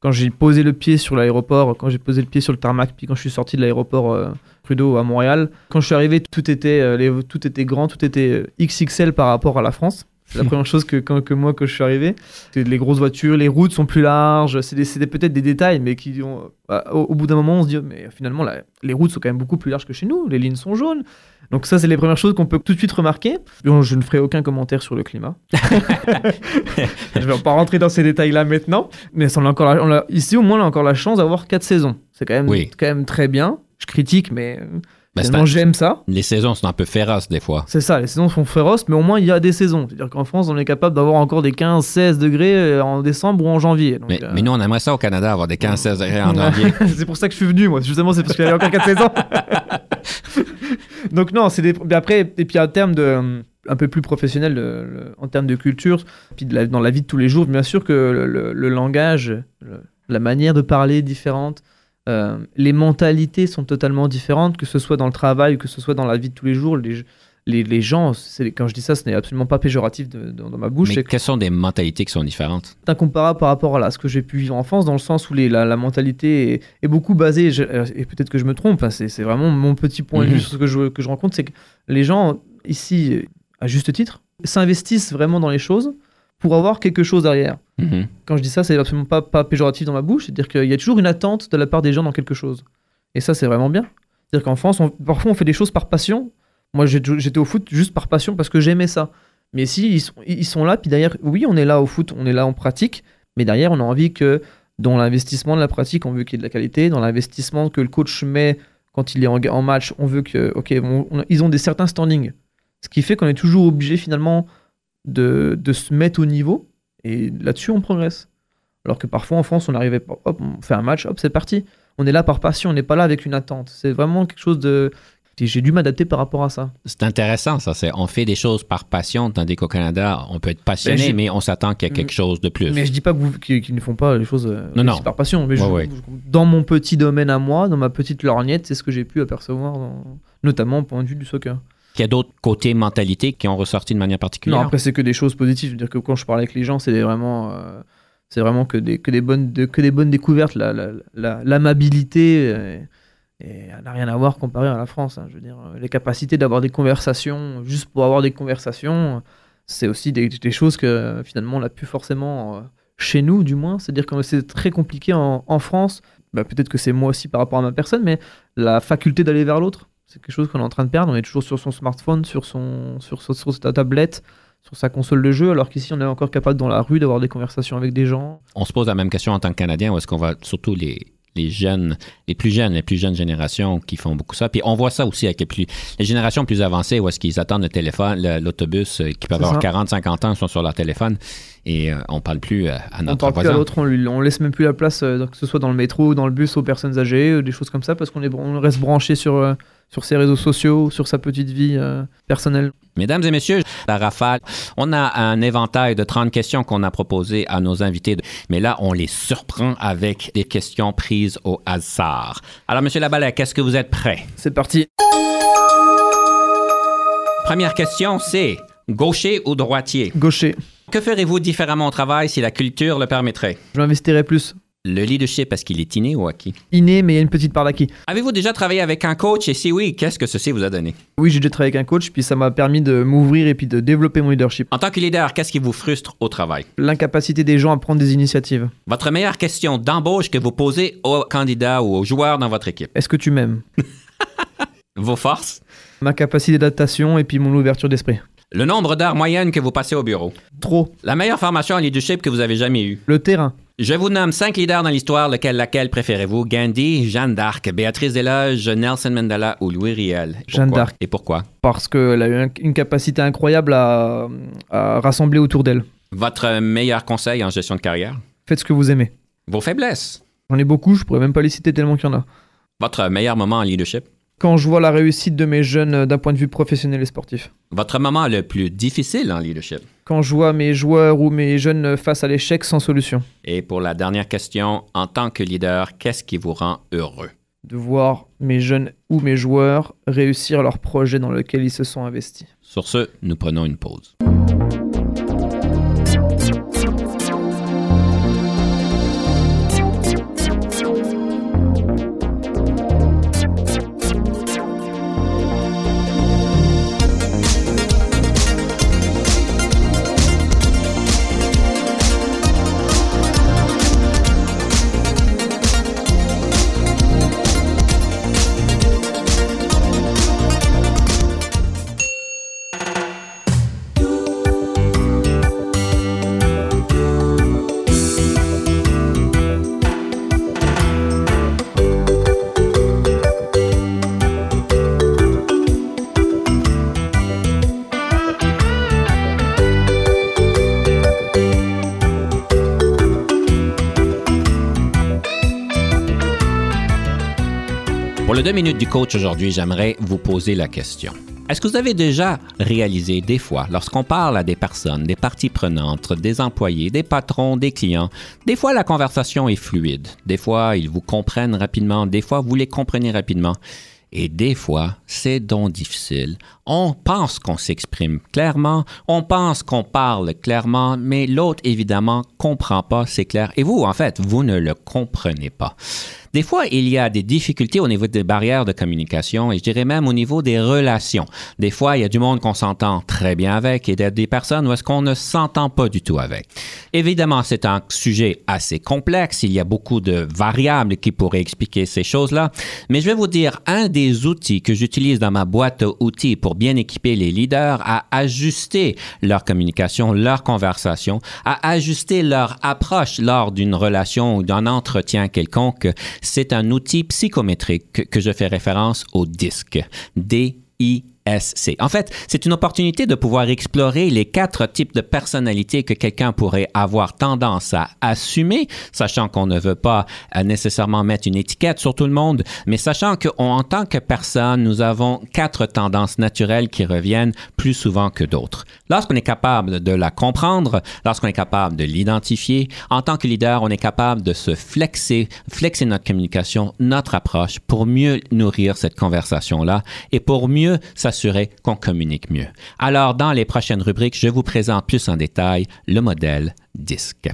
quand j'ai posé le pied sur l'aéroport, quand j'ai posé le pied sur le tarmac, puis quand je suis sorti de l'aéroport Trudeau à Montréal. Quand je suis arrivé, tout était, tout était grand, tout était XXL par rapport à la France. C'est la première chose que, quand- que moi, quand je suis arrivé. C'est les grosses voitures, les routes sont plus larges. C'est peut-être des détails, mais qui ont, bah, au, au bout d'un moment, on se dit, mais finalement, la- les routes sont quand même beaucoup plus larges que chez nous. Les lignes sont jaunes. Donc ça, c'est les premières choses qu'on peut tout de suite remarquer. Bon, je ne ferai aucun commentaire sur le climat. je vais pas rentrer dans ces détails-là maintenant. Mais ça, on a encore la- on a- ici, au moins, on a encore la chance d'avoir quatre saisons. C'est quand même, Oui. quand même très bien. Je critique, mais euh, Finalement, un- j'aime ça. les saisons sont un peu féroces des fois. C'est ça, les saisons sont féroces, mais au moins il y a des saisons. C'est-à-dire qu'en France, on est capable d'avoir encore des 15-16 degrés euh, en décembre ou en janvier. Donc, Mais, euh, mais nous, on aimerait ça au Canada, avoir des 15-16 degrés en janvier. c'est pour ça que je suis venu, moi. Justement, c'est parce qu'il y avait encore 4 saisons. Donc, non, c'est des. mais Après, et puis en termes de. euh, un peu plus professionnel le- le- en termes de culture, puis de la- dans la vie de tous les jours, bien sûr que le, le- langage, la manière de parler est différente. Euh, les mentalités sont totalement différentes, que ce soit dans le travail, que ce soit dans la vie de tous les jours. Les, les, les gens, quand je dis ça, ce n'est absolument pas péjoratif de- dans, dans ma bouche. Mais quelles sont des mentalités qui sont différentes? c'est incomparable par rapport à là, ce que j'ai pu vivre en France, dans le sens où les, la, la mentalité est, est beaucoup basée, je- euh, et peut-être que je me trompe, hein, c'est vraiment mon petit point de Mhm. vue sur ce que je, que je rencontre, c'est que les gens ici, à juste titre, s'investissent vraiment dans les choses pour avoir quelque chose derrière. Mhm. Quand je dis ça, c'est absolument pas, pas péjoratif dans ma bouche, c'est-à-dire qu'il y a toujours une attente de la part des gens dans quelque chose. Et ça, c'est vraiment bien. C'est-à-dire qu'en France, on- parfois on fait des choses par passion. Moi, j'étais au foot juste par passion parce que j'aimais ça. Mais si ils sont, ils sont là, puis derrière, oui, on est là au foot, on est là en pratique, mais derrière, on a envie que dans l'investissement de la pratique, on veut qu'il y ait de la qualité. Dans l'investissement que le coach met quand il est en, en match, on veut que, ok, on- on- ils ont des certains standings. Ce qui fait qu'on est toujours obligé finalement de, de se mettre au niveau, et là-dessus, on progresse. Alors que parfois en France, on arrivait, pas- hop, on fait un match, hop, c'est parti. On est là par passion, on n'est pas là avec une attente. C'est vraiment quelque chose de. J'ai dû m'adapter par rapport à ça. C'est intéressant, ça. C'est, on fait des choses par passion, tandis qu'au Canada, on peut être passionné, Ben, mais on s'attend qu'il y a quelque chose de plus. Mais je dis pas qu'ils, ne font pas les choses euh, Non, non. par passion. Mais je- Ouais, ouais. je- dans mon petit domaine à moi, dans ma petite lorgnette, c'est ce que j'ai pu apercevoir, dans- notamment au point de vue du soccer. Il y a d'autres côtés mentalités qui ont ressorti de manière particulière. Non, après c'est que des choses positives. C'est-à-dire que quand je parle avec les gens, c'est vraiment, euh, c'est vraiment que des, que des bonnes, que des bonnes découvertes. La, la- la- l'amabilité, euh, elle n'a rien à voir comparé à la France. hein. Je veux dire, euh, les capacités d'avoir des conversations juste pour avoir des conversations, c'est aussi des, choses que euh, finalement on n'a plus forcément euh, chez nous, du moins. C'est-à-dire que c'est très compliqué en, en France. Bah, peut-être que c'est moi aussi par rapport à ma personne, mais la faculté d'aller vers l'autre, c'est quelque chose qu'on est en train de perdre. On est toujours sur son smartphone, sur, son, sur, sur, sur sa tablette, sur sa console de jeu, alors qu'ici on est encore capable dans la rue d'avoir des conversations avec des gens. On se pose la même question en tant que Canadien, où est-ce qu'on va, surtout les, les jeunes, les plus jeunes, les plus jeunes générations qui font beaucoup ça. Puis on voit ça aussi avec les, plus, les générations plus avancées, où est-ce qu'ils attendent le téléphone, l'autobus, euh, qui peuvent avoir ça. 40, 50 ans, sont sur leur téléphone, et euh, on parle plus euh, à On notre parle plus à voisin. l'autre, on, lui- on laisse même plus la place, euh, que ce soit dans le métro ou dans le bus aux personnes âgées, des choses comme ça, parce qu'on on reste branché sur, euh, sur ses réseaux sociaux, sur sa petite vie euh, personnelle. Mesdames et messieurs, la rafale, on a un éventail de 30 questions qu'on a proposées à nos invités, mais là, on les surprend avec des questions prises au hasard. Alors, Monsieur Laballet, est-ce que vous êtes prêt? C'est parti. Première question, c'est Gaucher ou droitier? Gaucher. Que ferez-vous différemment au travail si la culture le permettrait? Je m'investirais plus. Le leadership, est-ce qu'il est inné ou acquis? Inné, mais il y a une petite part d'acquis. Avez-vous déjà travaillé avec un coach? Et si oui, qu'est-ce que ceci vous a donné? Oui, j'ai déjà travaillé avec un coach, puis ça m'a permis de m'ouvrir et puis de développer mon leadership. En tant que leader, qu'est-ce qui vous frustre au travail? L'incapacité des gens à prendre des initiatives. Votre meilleure question d'embauche que vous posez aux candidats ou aux joueurs dans votre équipe? Est-ce que tu m'aimes? Vos forces? Ma capacité d'adaptation et puis mon ouverture d'esprit. Le nombre d'heures moyennes que vous passez au bureau? Trop. La meilleure formation en leadership que vous avez jamais eue? Le terrain. Je vous nomme cinq leaders dans l'histoire, lequel laquelle préférez-vous? Gandhi, Jeanne d'Arc, Béatrice Desloges, Nelson Mandela ou Louis Riel? Jeanne d'Arc. Et pourquoi? Parce qu'elle a eu un- une capacité incroyable à, à rassembler autour d'elle. Votre meilleur conseil en gestion de carrière? Faites ce que vous aimez. Vos faiblesses? J'en ai beaucoup, je pourrais même pas les citer tellement qu'il y en a. Votre meilleur moment en leadership? Quand je vois la réussite de mes jeunes euh, d'un point de vue professionnel et sportif. Votre moment le plus difficile en leadership? Quand je vois mes joueurs ou mes jeunes face à l'échec sans solution. Et pour la dernière question, en tant que leader, qu'est-ce qui vous rend heureux? De voir mes jeunes ou mes joueurs réussir leur projet dans lequel ils se sont investis. Sur ce, nous prenons une pause. Deux minutes du coach aujourd'hui, j'aimerais vous poser la question. Est-ce que vous avez déjà réalisé des fois, lorsqu'on parle à des personnes, des parties prenantes, des employés, des patrons, des clients, des fois la conversation est fluide, des fois ils vous comprennent rapidement, des fois vous les comprenez rapidement, et des fois c'est donc difficile. On pense qu'on s'exprime clairement, on pense qu'on parle clairement, mais l'autre évidemment comprend pas, c'est clair, et vous en fait, vous ne le comprenez pas. Des fois, il y a des difficultés au niveau des barrières de communication et je dirais même au niveau des relations. Des fois, il y a du monde qu'on s'entend très bien avec et des personnes où est-ce qu'on ne s'entend pas du tout avec. Évidemment, c'est un sujet assez complexe. Il y a beaucoup de variables qui pourraient expliquer ces choses-là. Mais je vais vous dire, un des outils que j'utilise dans ma boîte à outils pour bien équiper les leaders à ajuster leur communication, leur conversation, à ajuster leur approche lors d'une relation ou d'un entretien quelconque, c'est un outil psychométrique que, je fais référence au DISC. D-I-S-C. En fait, c'est une opportunité de pouvoir explorer les quatre types de personnalités que quelqu'un pourrait avoir tendance à assumer, sachant qu'on ne veut pas euh, nécessairement mettre une étiquette sur tout le monde, mais sachant qu'en tant que personne, nous avons quatre tendances naturelles qui reviennent plus souvent que d'autres. Lorsqu'on est capable de la comprendre, lorsqu'on est capable de l'identifier, en tant que leader, on est capable de se flexer, flexer notre communication, notre approche pour mieux nourrir cette conversation-là et pour mieux s'assurer qu'on communique mieux. Alors, dans les prochaines rubriques, je vous présente plus en détail le modèle DISC.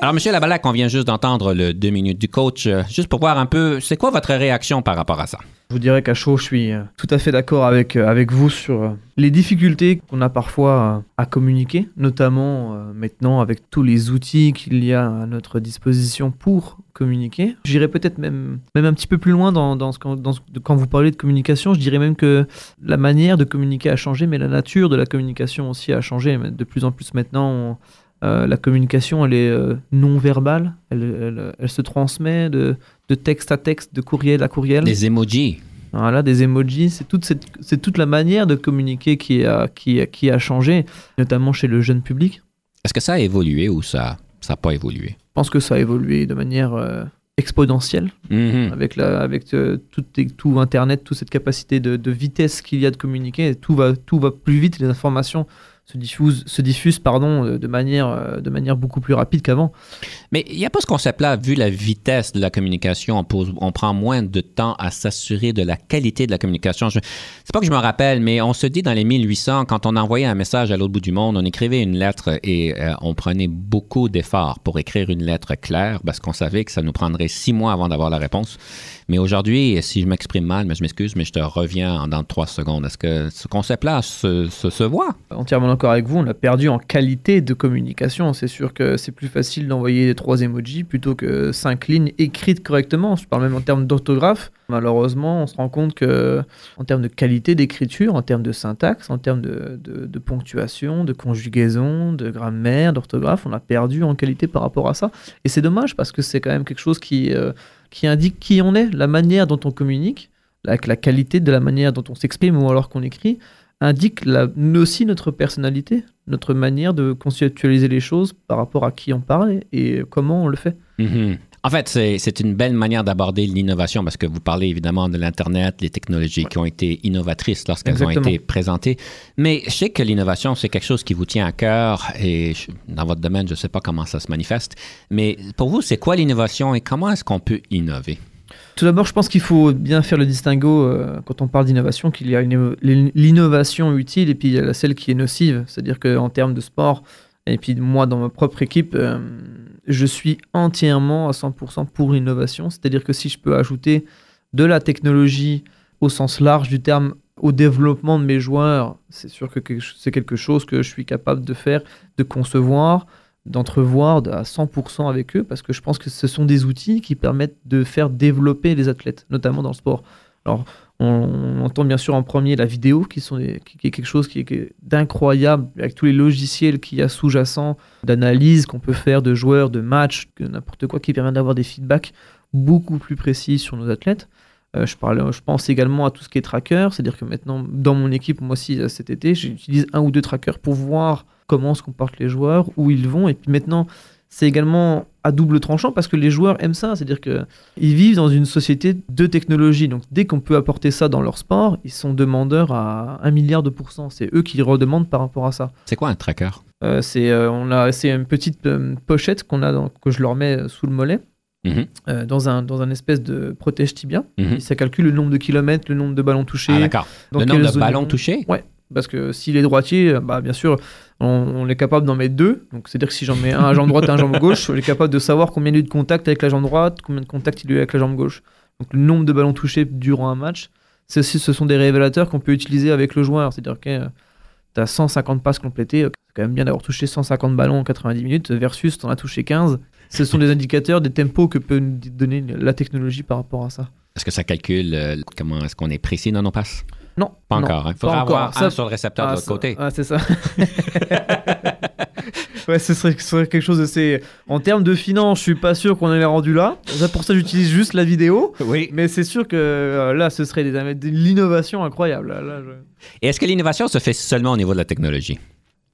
Alors, Monsieur Labalac, on vient juste d'entendre le deux minutes du coach, euh, juste pour voir un peu, c'est quoi votre réaction par rapport à ça? Je vous dirais qu'à chaud, je suis euh, tout à fait d'accord avec, euh, avec vous sur les difficultés qu'on a parfois à communiquer, notamment maintenant avec tous les outils qu'il y a à notre disposition pour communiquer. J'irais peut-être même, même un petit peu plus loin dans, dans ce, quand vous parlez de communication. Je dirais même que la manière de communiquer a changé, mais la nature de la communication aussi a changé. De plus en plus maintenant, on- euh, la communication, elle est euh, non verbale, elle, elle- elle se transmet de, de texte à texte, de courriel à courriel. Les emojis. Voilà, des emojis, c'est toute, cette, c'est toute la manière de communiquer qui a, qui, a- qui a changé, notamment chez le jeune public. Est-ce que ça a évolué ou ça n'a pas évolué? Je pense que ça a évolué de manière euh, exponentielle Mhm. avec, la, avec tout, tout Internet, toute cette capacité de, de vitesse qu'il y a de communiquer. Tout va, tout va plus vite, les informations se diffuse, se diffuse pardon, euh, de, manière, euh, de manière beaucoup plus rapide qu'avant. Mais il n'y a pas ce concept-là, vu la vitesse de la communication, on, pose, on prend moins de temps à s'assurer de la qualité de la communication. C'est pas que je me rappelle, mais on se dit dans les 1800, quand on envoyait un message à l'autre bout du monde, on écrivait une lettre et euh, on prenait beaucoup d'efforts pour écrire une lettre claire parce qu'on savait que ça nous prendrait six mois avant d'avoir la réponse. Mais aujourd'hui, si je m'exprime mal, mais je m'excuse, mais je te reviens en dans trois secondes. Est-ce que ce concept-là se, se, se voit? Entièrement d'accord avec vous, on a perdu en qualité de communication. C'est sûr que c'est plus facile d'envoyer trois emojis plutôt que cinq lignes écrites correctement. Je parle même en termes d'orthographe. Malheureusement, on se rend compte que en termes de qualité d'écriture, en termes de syntaxe, en termes de, ponctuation, de conjugaison, de grammaire, d'orthographe, on a perdu en qualité par rapport à ça. Et c'est dommage parce que c'est quand même quelque chose qui, euh, qui indique qui on est, la manière dont on communique, la qualité de la manière dont on s'exprime ou alors qu'on écrit indique la, aussi notre personnalité, notre manière de conceptualiser les choses par rapport à qui on parle et comment on le fait. Mm-hmm. En fait, c'est une belle manière d'aborder l'innovation parce que vous parlez évidemment de l'Internet, les technologies qui ont été innovatrices lorsqu'elles ont été présentées. Mais je sais que l'innovation, c'est quelque chose qui vous tient à cœur et je, dans votre domaine, je ne sais pas comment ça se manifeste. Mais pour vous, c'est quoi l'innovation et comment est-ce qu'on peut innover? Tout d'abord, je pense qu'il faut bien faire le distinguo euh, quand on parle d'innovation, qu'il y a l'innovation utile et puis il y a celle qui est nocive. C'est-à-dire qu'en termes de sport, et puis moi dans ma propre équipe, euh, je suis entièrement à 100% pour l'innovation. C'est-à-dire que si je peux ajouter de la technologie au sens large du terme au développement de mes joueurs, c'est sûr que c'est quelque chose que je suis capable de faire, de concevoir, d'entrevoir à 100% avec eux, parce que je pense que ce sont des outils qui permettent de faire développer les athlètes, notamment dans le sport. Alors, on, entend bien sûr en premier la vidéo, qui, est quelque chose d'incroyable, avec tous les logiciels qu'il y a sous-jacents, d'analyse qu'on peut faire de joueurs, de matchs, n'importe quoi, qui permet d'avoir des feedbacks beaucoup plus précis sur nos athlètes. Euh, je, parle, je pense également à tout ce qui est tracker, c'est-à-dire que maintenant, dans mon équipe, moi aussi, cet été, j'utilise un ou deux trackers pour voir comment se comportent les joueurs, où ils vont. Et puis maintenant, c'est également à double tranchant parce que les joueurs aiment ça. C'est-à-dire qu'ils vivent dans une société de technologie. Donc dès qu'on peut apporter ça dans leur sport, ils sont demandeurs à un milliard de pourcents. C'est eux qui redemandent par rapport à ça. C'est quoi un tracker? Euh, C'est euh, on a, c'est une petite euh, pochette qu'on a dans, que je leur mets sous le mollet. Mmh. Euh, dans, un, dans un espèce de protège tibia. Mhm. Ça calcule le nombre de kilomètres, le nombre de ballons touchés. Ah, d'accord. Le nombre de ballons touchés? Ouais, parce que s'il est droitier, bah, bien sûr, on, est capable d'en mettre deux. Donc, c'est-à-dire que si j'en mets un à jambe droite et un à jambe gauche, on est capable de savoir combien il y a eu de contact avec la jambe droite, combien de contact il y a eu avec la jambe gauche. Donc, le nombre de ballons touchés durant un match, ce sont des révélateurs qu'on peut utiliser avec le joueur. C'est-à-dire que tu as 150 passes complétées, c'est quand même bien d'avoir touché 150 ballons en 90 minutes versus tu en as touché 15. Ce sont des indicateurs, des tempos que peut nous donner la technologie par rapport à ça. Est-ce que ça calcule euh, comment est-ce qu'on est précis dans nos passes? Non. Pas non, encore. Il faudra pas avoir. Ça- un sur le récepteur Ah, de l'autre côté. ah, c'est ça. ouais, ce serait, ce serait quelque chose de. c'est- En termes de finance, je suis pas sûr qu'on ait rendu là. Pour ça, j'utilise juste la vidéo. Oui. Mais c'est sûr que euh, là, ce serait des- de l'innovation incroyable. Là, là, je- Et est-ce que l'innovation se fait seulement au niveau de la technologie?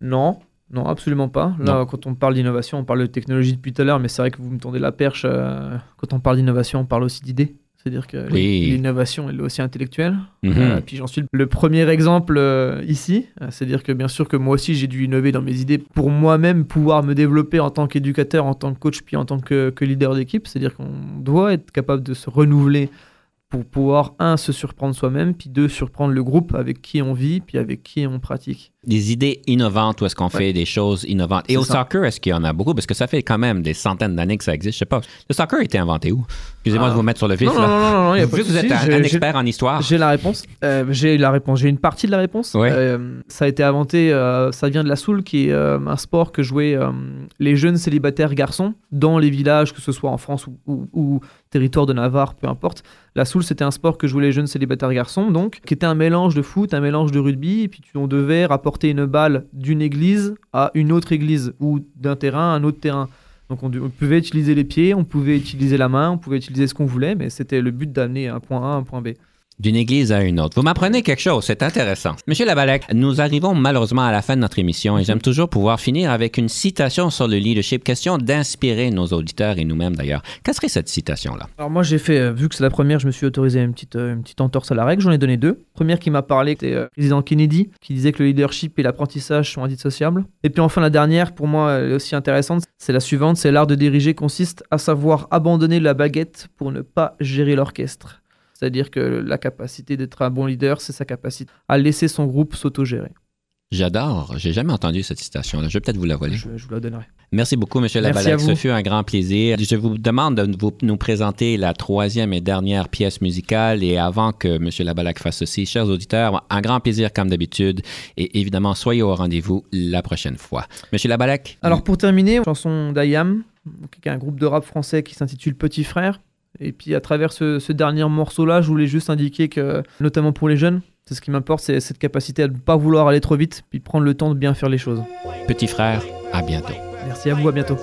Non, non, absolument pas. Là, Non. quand on parle d'innovation, on parle de technologie depuis tout à l'heure, mais c'est vrai que vous me tendez la perche. euh, quand on parle d'innovation, on parle aussi d'idées. C'est-à-dire que Oui. l'innovation, elle est aussi intellectuelle. Mhm. Euh, puis j'en suis le premier exemple euh, ici. Euh, C'est-à-dire que bien sûr que moi aussi j'ai dû innover dans mes idées pour moi-même pouvoir me développer en tant qu'éducateur, en tant que coach, puis en tant que, que leader d'équipe. C'est-à-dire qu'on doit être capable de se renouveler pour pouvoir, un, se surprendre soi-même, puis deux, surprendre le groupe avec qui on vit, puis avec qui on pratique. des idées innovantes où est-ce qu'on Ouais. fait des choses innovantes. Et au ça. soccer, est-ce qu'il y en a beaucoup? Parce que ça fait quand même des centaines d'années que ça existe. Je sais pas. Le soccer a été inventé où? Excusez-moi Ah. de vous mettre sur le vif. Non, non, là. non, non, non, y a pas Vu de que vous êtes un, expert en histoire. J'ai la réponse. Euh, j'ai la réponse. J'ai une partie de la réponse. Ouais. Euh, ça a été inventé. euh, ça vient de la soul, qui est un sport que jouaient les jeunes célibataires garçons dans les villages, que ce soit en France ou, ou- ou territoire de Navarre, peu importe. La soul, c'était un sport que jouaient les jeunes célibataires garçons, donc qui était un mélange de foot, un mélange de rugby. Et puis on devait rapporter une balle d'une église à une autre église ou d'un terrain à un autre terrain. Donc on, pouvait utiliser les pieds, on pouvait utiliser la main, on pouvait utiliser ce qu'on voulait, mais c'était le but d'amener un point A un point B. D'une église à une autre. Vous m'apprenez quelque chose, c'est intéressant. Monsieur Labalec, nous arrivons malheureusement à la fin de notre émission et j'aime toujours pouvoir finir avec une citation sur le leadership, question d'inspirer nos auditeurs et nous-mêmes d'ailleurs. Quelle serait cette citation-là? Alors moi j'ai fait, euh, vu que c'est la première, je me suis autorisé une petite, euh, une petite entorse à la règle, j'en ai donné deux. Première qui m'a parlé, c'était euh, président Kennedy, qui disait que le leadership et l'apprentissage sont indissociables. Et puis enfin la dernière, pour moi elle est aussi intéressante, c'est la suivante, c'est l'art de diriger consiste à savoir abandonner la baguette pour ne pas gérer l'orchestre. C'est-à-dire que la capacité d'être un bon leader, c'est sa capacité à laisser son groupe s'autogérer. J'adore. J'ai jamais entendu cette citation-là. Je vais peut-être vous la voler. Je, je vous la donnerai. Merci beaucoup, M. Vous. Ce fut un grand plaisir. Je vous demande de vous- nous présenter la troisième et dernière pièce musicale. Et avant que M. Labalec fasse ceci, chers auditeurs, un grand plaisir comme d'habitude. Et évidemment, soyez au rendez-vous la prochaine fois. M. Labalec? Alors pour terminer, chanson d'Ayam, qui est un groupe de rap français qui s'intitule Petit Frère. Et puis à travers ce, ce dernier morceau-là, je voulais juste indiquer que, notamment pour les jeunes, c'est ce qui m'importe, c'est cette capacité à ne pas vouloir aller trop vite, puis prendre le temps de bien faire les choses. Petit frère, à bientôt. Merci à vous, à bientôt.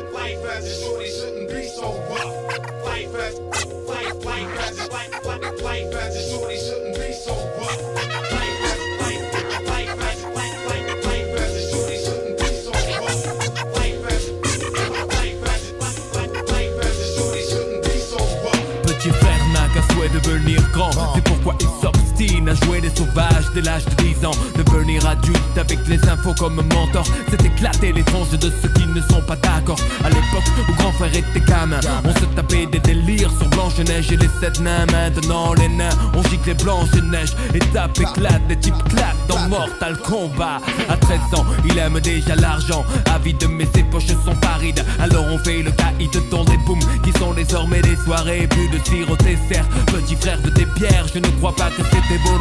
Party. Jouer des sauvages dès l'âge de 10 ans. Devenir adulte avec les infos comme mentor. C'est éclater les tranches de ceux qui ne sont pas d'accord. À l'époque où grand frère était gamin On se tapait des délires sur Blanche-Neige et les sept nains. Maintenant les nains on gicle les Blanche-Neige Étape éclate, des types claquent dans Mortal Kombat. À 13 ans il aime déjà l'argent. Avide mais ses poches sont parides. Alors on fait le caïd dans des booms Qui sont désormais des soirées Plus de tir au dessert. Petit frère de tes pierres Je ne crois pas que c'était volontaire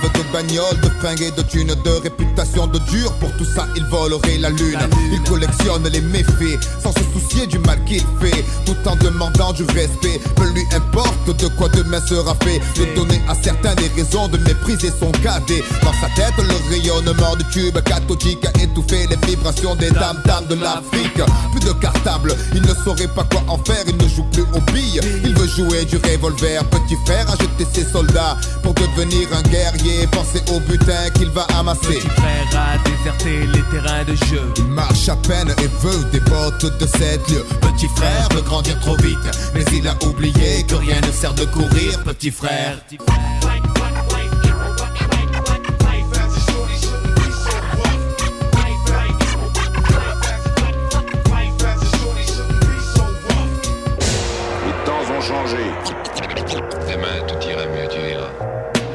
Rêve de bagnole, de fringues et de thunes, de réputation de dur. Pour tout ça, il volerait la lune. Il collectionne les méfaits sans se soucier du mal qu'il fait, tout en demandant du respect. Peu lui importe de quoi demain sera fait. De donner à certains des raisons de mépriser son cadet. Dans sa tête, le rayonnement du tube cathodique a étouffé les vibrations des dames dames de l'Afrique. Plus de cartable, il ne saurait pas quoi en faire. Il ne joue plus aux billes, il veut jouer du revolver. Petit frère a jeté ses soldats pour devenir un guerrier. Pensez au butin qu'il va amasser. Petit frère a déserté les terrains de jeu Il marche à peine et veut des bottes de 7 lieues. Petit frère veut grandir trop vite, mais il a oublié que rien ne sert de courir, petit frère.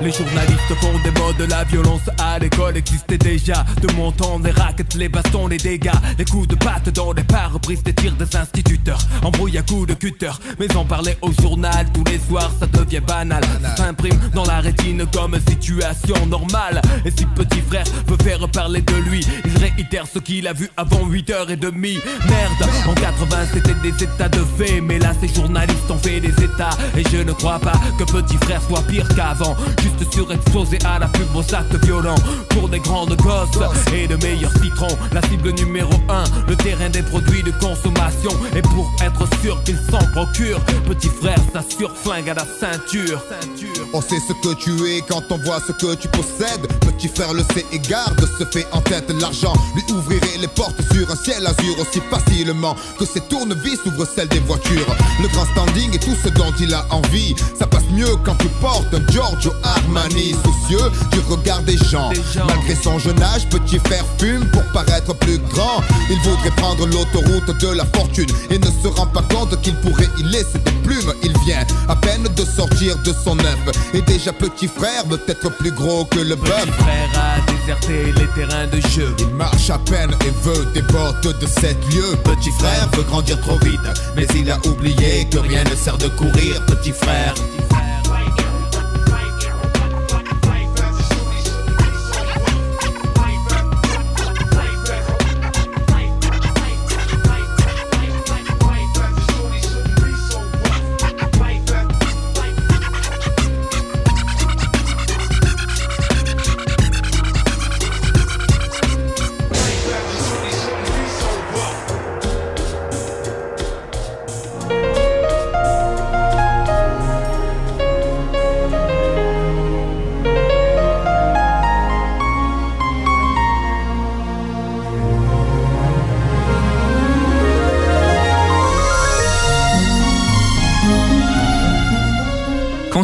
Les journalistes font des modes, la violence à l'école existait déjà. De mon temps, les raquettes, les bastons, les dégâts, les coups de patte dans les pare-brises des tirs des instituteurs. Embrouille à coups de cutter, mais en parler au journal tous les soirs, ça devient banal. Ça s'imprime dans la rétine comme situation normale. Et si petit frère veut faire parler de lui, il réitère ce qu'il a vu avant 8h30. Merde, en 80 c'était des états de fait, mais là ces journalistes ont fait des états. Et je ne crois pas que petit frère soit pire qu'avant. Juste surexposé à la pub aux actes violents Pour des grandes gosses et de meilleurs citrons La cible numéro 1, le terrain des produits de consommation Et pour être sûr qu'il s'en procure Petit frère s'assure flingue à la ceinture On sait ce que tu es quand on voit ce que tu possèdes. Petit frère le sait et garde, se fait en tête l'argent. Lui ouvrirait les portes sur un ciel azur aussi facilement que ses tournevis ouvrent celles des voitures. Le grand standing et tout ce dont il a envie. Ça passe mieux quand tu portes un Giorgio Armani. Soucieux du regard des gens. Malgré son jeune âge, petit frère fume pour paraître plus grand? Il voudrait prendre l'autoroute de la fortune et ne se rend pas compte qu'il pourrait y laisser des plumes. Il vient à peine de sortir de son œuf. Et déjà petit frère veut être plus gros que le bœuf. Petit frère a déserté les terrain de jeu. Il marche à peine et veut des portes de sept lieux. Petit frère veut grandir trop vite, mais il a oublié que rien ne sert de courir, petit frère.